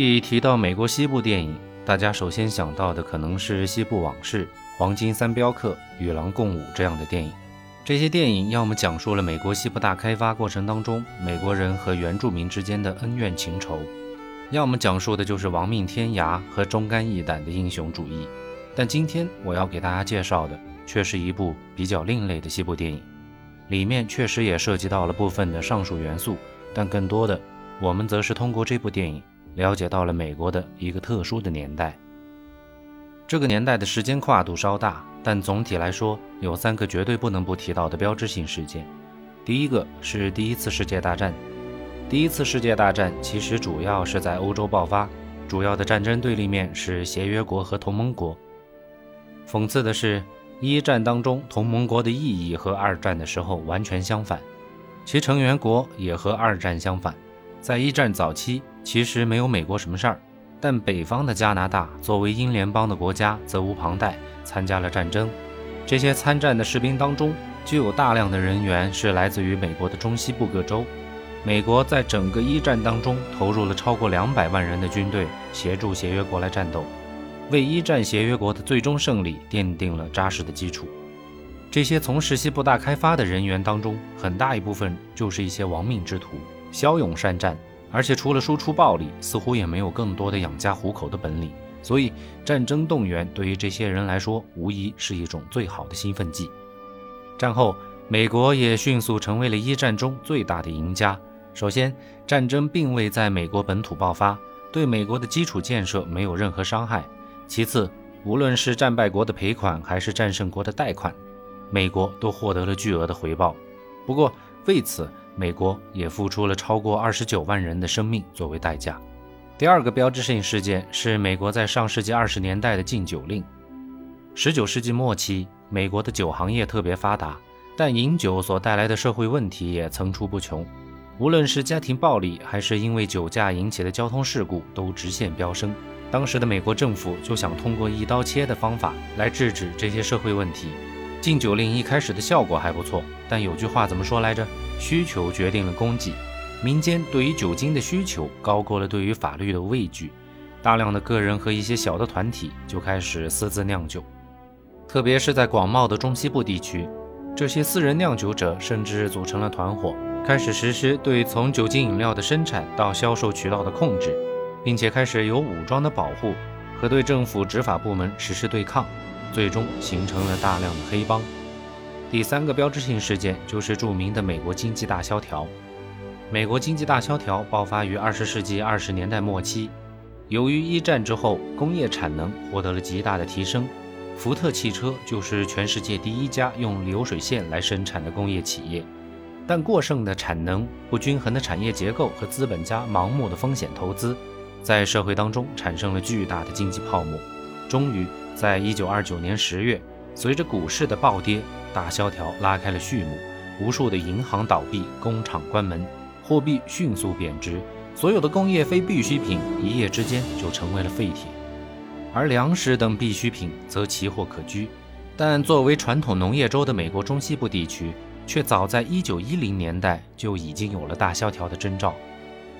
一提到美国西部电影，大家首先想到的可能是《西部往事》《黄金三镖客》《与狼共舞》这样的电影。这些电影要么讲述了美国西部大开发过程当中美国人和原住民之间的恩怨情仇，要么讲述的就是亡命天涯和忠肝义胆的英雄主义。但今天我要给大家介绍的却是一部比较另类的西部电影，里面确实也涉及到了部分的上述元素，但更多的，我们则是通过这部电影了解到了美国的一个特殊的年代。这个年代的时间跨度稍大。但总体来说，有三个绝对不能不提到的标志性事件。第一个是第一次世界大战。第一次世界大战其实主要是在欧洲爆发，主要的战争对立面是协约国和同盟国。讽刺的是，一战当中同盟国的意义和二战的时候完全相反，其成员国也和二战相反。在一战早期，其实没有美国什么事儿。但北方的加拿大作为英联邦的国家，责无旁贷，参加了战争。这些参战的士兵当中，就有大量的人员是来自于美国的中西部各州。美国在整个一战当中投入了超过两百万人的军队，协助协约国来战斗，为一战协约国的最终胜利奠定了扎实的基础。这些从事西部大开发的人员当中，很大一部分就是一些亡命之徒，骁勇善战。而且除了输出暴力，似乎也没有更多的养家糊口的本领。所以，战争动员对于这些人来说，无疑是一种最好的兴奋剂。战后，美国也迅速成为了一战中最大的赢家。首先，战争并未在美国本土爆发，对美国的基础建设没有任何伤害。其次，无论是战败国的赔款，还是战胜国的贷款，美国都获得了巨额的回报。不过，为此，美国也付出了超过二十九万人的生命作为代价。第二个标志性事件是美国在上世纪二十年代的禁酒令。十九世纪末期，美国的酒行业特别发达，但饮酒所带来的社会问题也层出不穷。无论是家庭暴力，还是因为酒驾引起的交通事故，都直线飙升。当时的美国政府就想通过一刀切的方法来制止这些社会问题。禁酒令一开始的效果还不错，但有句话怎么说来着？需求决定了供给，民间对于酒精的需求高过了对于法律的畏惧，大量的个人和一些小的团体就开始私自酿酒，特别是在广袤的中西部地区，这些私人酿酒者甚至组成了团伙，开始实施对从酒精饮料的生产到销售渠道的控制，并且开始有武装的保护和对政府执法部门实施对抗。最终形成了大量的黑帮。第三个标志性事件就是著名的美国经济大萧条。美国经济大萧条爆发于二十世纪二十年代末期，由于一战之后工业产能获得了极大的提升，福特汽车就是全世界第一家用流水线来生产的工业企业。但过剩的产能、不均衡的产业结构和资本家盲目的风险投资，在社会当中产生了巨大的经济泡沫，终于。在一九二九年十月，随着股市的暴跌，大萧条拉开了序幕。无数的银行倒闭，工厂关门，货币迅速贬值，所有的工业非必需品一夜之间就成为了废铁，而粮食等必需品则奇货可居。但作为传统农业州的美国中西部地区，却早在一九一零年代就已经有了大萧条的征兆。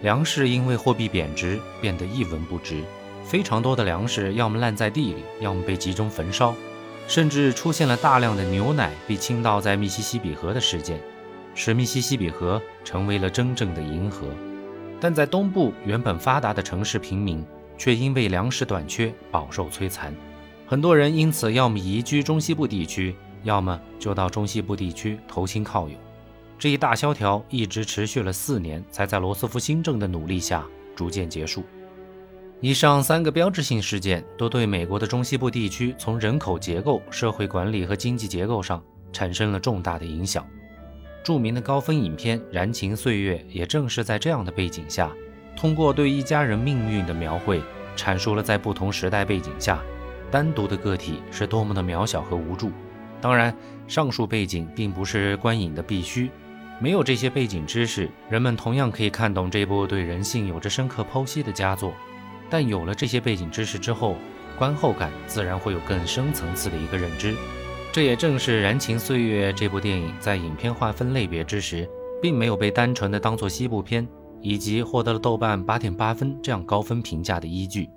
粮食因为货币贬值，变得一文不值。非常多的粮食要么烂在地里，要么被集中焚烧，甚至出现了大量的牛奶被倾倒在密西西比河的事件，使密西西比河成为了真正的银河。但在东部原本发达的城市，平民却因为粮食短缺饱受摧残，很多人因此要么移居中西部地区，要么就到中西部地区投亲靠友。这一大萧条一直持续了四年，才在罗斯福新政的努力下逐渐结束。以上三个标志性事件都对美国的中西部地区从人口结构、社会管理和经济结构上产生了重大的影响。著名的高分影片《燃情岁月》也正是在这样的背景下，通过对一家人命运的描绘，阐述了在不同时代背景下，单独的个体是多么的渺小和无助。当然，上述背景并不是观影的必须，没有这些背景知识，人们同样可以看懂这部对人性有着深刻剖析的佳作。但有了这些背景知识之后，观后感自然会有更深层次的一个认知。这也正是《燃情岁月》这部电影在影片划分类别之时，并没有被单纯的当做西部片，以及获得了豆瓣八点八分这样高分评价的依据。《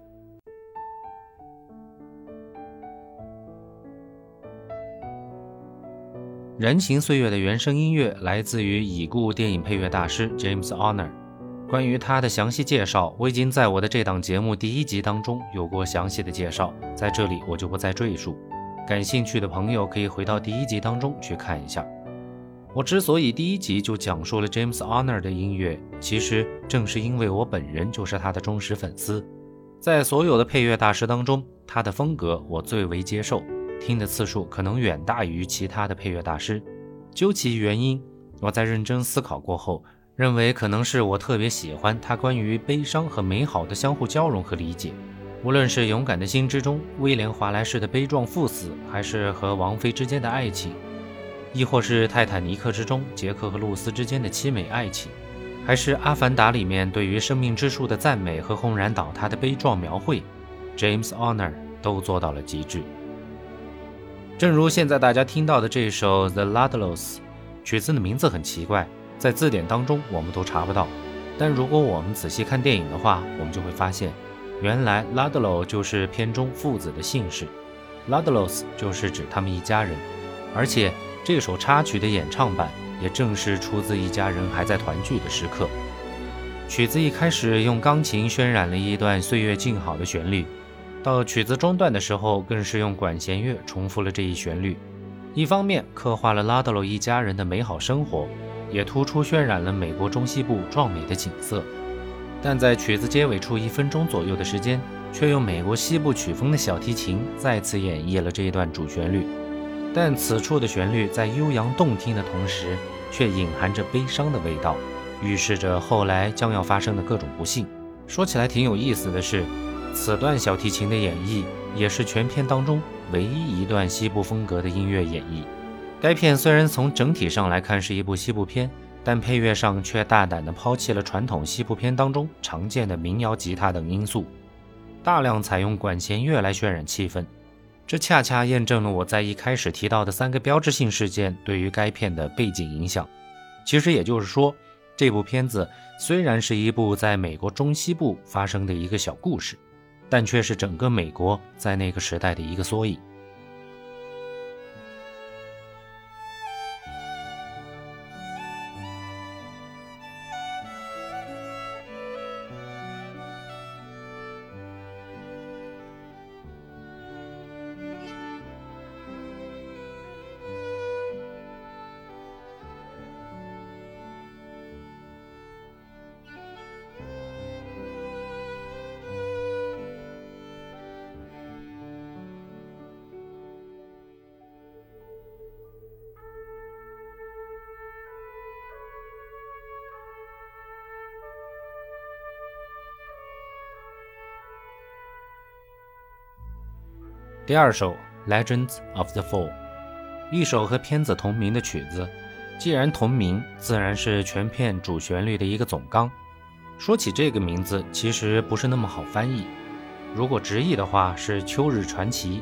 燃情岁月》的原声音乐来自于已故电影配乐大师 James Horner。关于他的详细介绍，我已经在我的这档节目第一集当中有过详细的介绍，在这里我就不再赘述。感兴趣的朋友可以回到第一集当中去看一下。我之所以第一集就讲述了 James Horner 的音乐，其实正是因为我本人就是他的忠实粉丝。在所有的配乐大师当中，他的风格我最为接受。听的次数可能远大于其他的配乐大师。究其原因，我在认真思考过后，认为可能是我特别喜欢他关于悲伤和美好的相互交融和理解。无论是《勇敢的心》之中威廉·华莱士的悲壮赴死，还是和王妃之间的爱情，亦或是《泰坦尼克》之中杰克和露丝之间的凄美爱情，还是《阿凡达》里面对于生命之树的赞美和轰然倒塌的悲壮描绘，James Horner 都做到了极致。正如现在大家听到的这首《The Ludlows》，曲子的名字很奇怪，在字典当中我们都查不到。但如果我们仔细看电影的话，我们就会发现，原来 Ludlow 就是片中父子的姓氏，Ludlows 就是指他们一家人。而且这首插曲的演唱版也正是出自一家人还在团聚的时刻。曲子一开始用钢琴渲染了一段岁月静好的旋律。到曲子中段的时候，更是用管弦乐重复了这一旋律，一方面刻画了拉德罗一家人的美好生活，也突出渲染了美国中西部壮美的景色。但在曲子结尾处一分钟左右的时间，却用美国西部曲风的小提琴再次演绎了这一段主旋律。但此处的旋律在悠扬动听的同时，却隐含着悲伤的味道，预示着后来将要发生的各种不幸。说起来挺有意思的是。此段小提琴的演绎也是全片当中唯一一段西部风格的音乐演绎。该片虽然从整体上来看是一部西部片，但配乐上却大胆地抛弃了传统西部片当中常见的民谣吉他等因素，大量采用管弦乐来渲染气氛。这恰恰验证了我在一开始提到的三个标志性事件对于该片的背景影响。其实也就是说，这部片子虽然是一部在美国中西部发生的一个小故事。但却是整个美国在那个时代的一个缩影。第二首《Legends of the Fall》，一首和片子同名的曲子。既然同名，自然是全片主旋律的一个总纲。说起这个名字，其实不是那么好翻译。如果直译的话，是“秋日传奇”。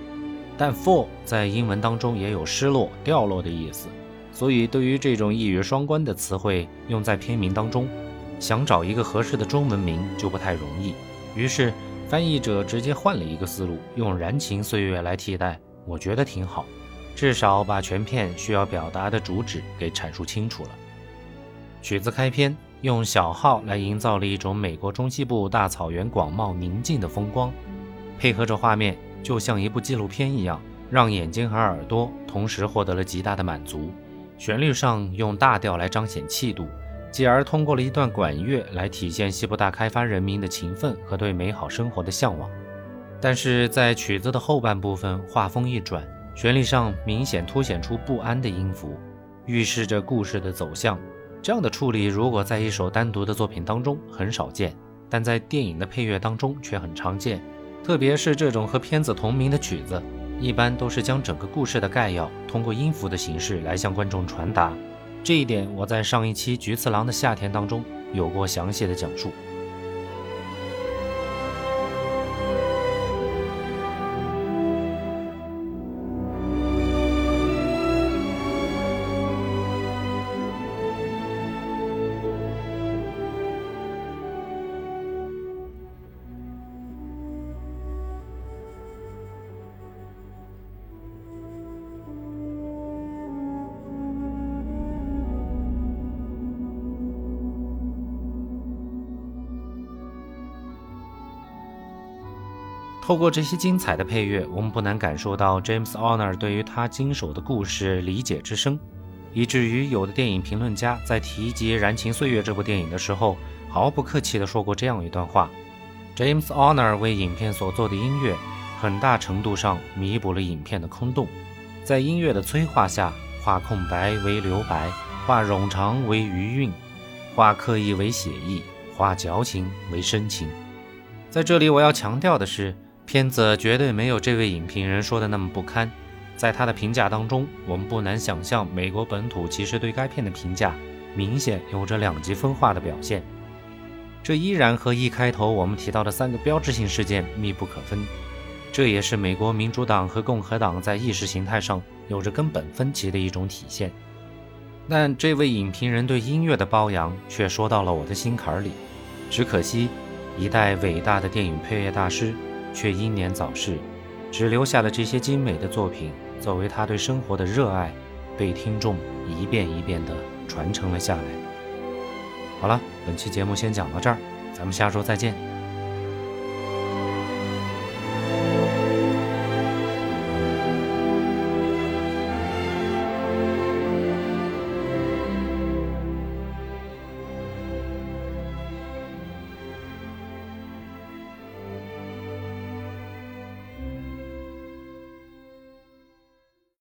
但 “fall” 在英文当中也有失落、掉落的意思，所以对于这种一语双关的词汇用在片名当中，想找一个合适的中文名就不太容易。于是。翻译者直接换了一个思路，用“燃情岁月”来替代，我觉得挺好，至少把全片需要表达的主旨给阐述清楚了。曲子开篇用小号来营造了一种美国中西部大草原广袤宁静的风光，配合着画面，就像一部纪录片一样，让眼睛和耳朵同时获得了极大的满足。旋律上用大调来彰显气度。继而通过了一段管乐来体现西部大开发人民的勤奋和对美好生活的向往，但是在曲子的后半部分，画风一转，旋律上明显凸显出不安的音符，预示着故事的走向。这样的处理如果在一首单独的作品当中很少见，但在电影的配乐当中却很常见，特别是这种和片子同名的曲子，一般都是将整个故事的概要通过音符的形式来向观众传达。这一点，我在上一期《菊次郎的夏天》当中有过详细的讲述。透过这些精彩的配乐，我们不难感受到 James Honor 对于他经手的故事理解之深，以至于有的电影评论家在提及《燃情岁月》这部电影的时候，毫不客气地说过这样一段话：James Honor 为影片所做的音乐，很大程度上弥补了影片的空洞，在音乐的催化下，化空白为留白，化冗长为余韵，化刻意为写意，化矫情为深情。在这里，我要强调的是。片子绝对没有这位影评人说的那么不堪，在他的评价当中，我们不难想象，美国本土其实对该片的评价明显有着两极分化的表现。这依然和一开头我们提到的三个标志性事件密不可分，这也是美国民主党和共和党在意识形态上有着根本分歧的一种体现。但这位影评人对音乐的褒扬却说到了我的心坎里，只可惜，一代伟大的电影配乐大师。却英年早逝，只留下了这些精美的作品，作为他对生活的热爱，被听众一遍一遍地传承了下来。好了，本期节目先讲到这儿，咱们下周再见。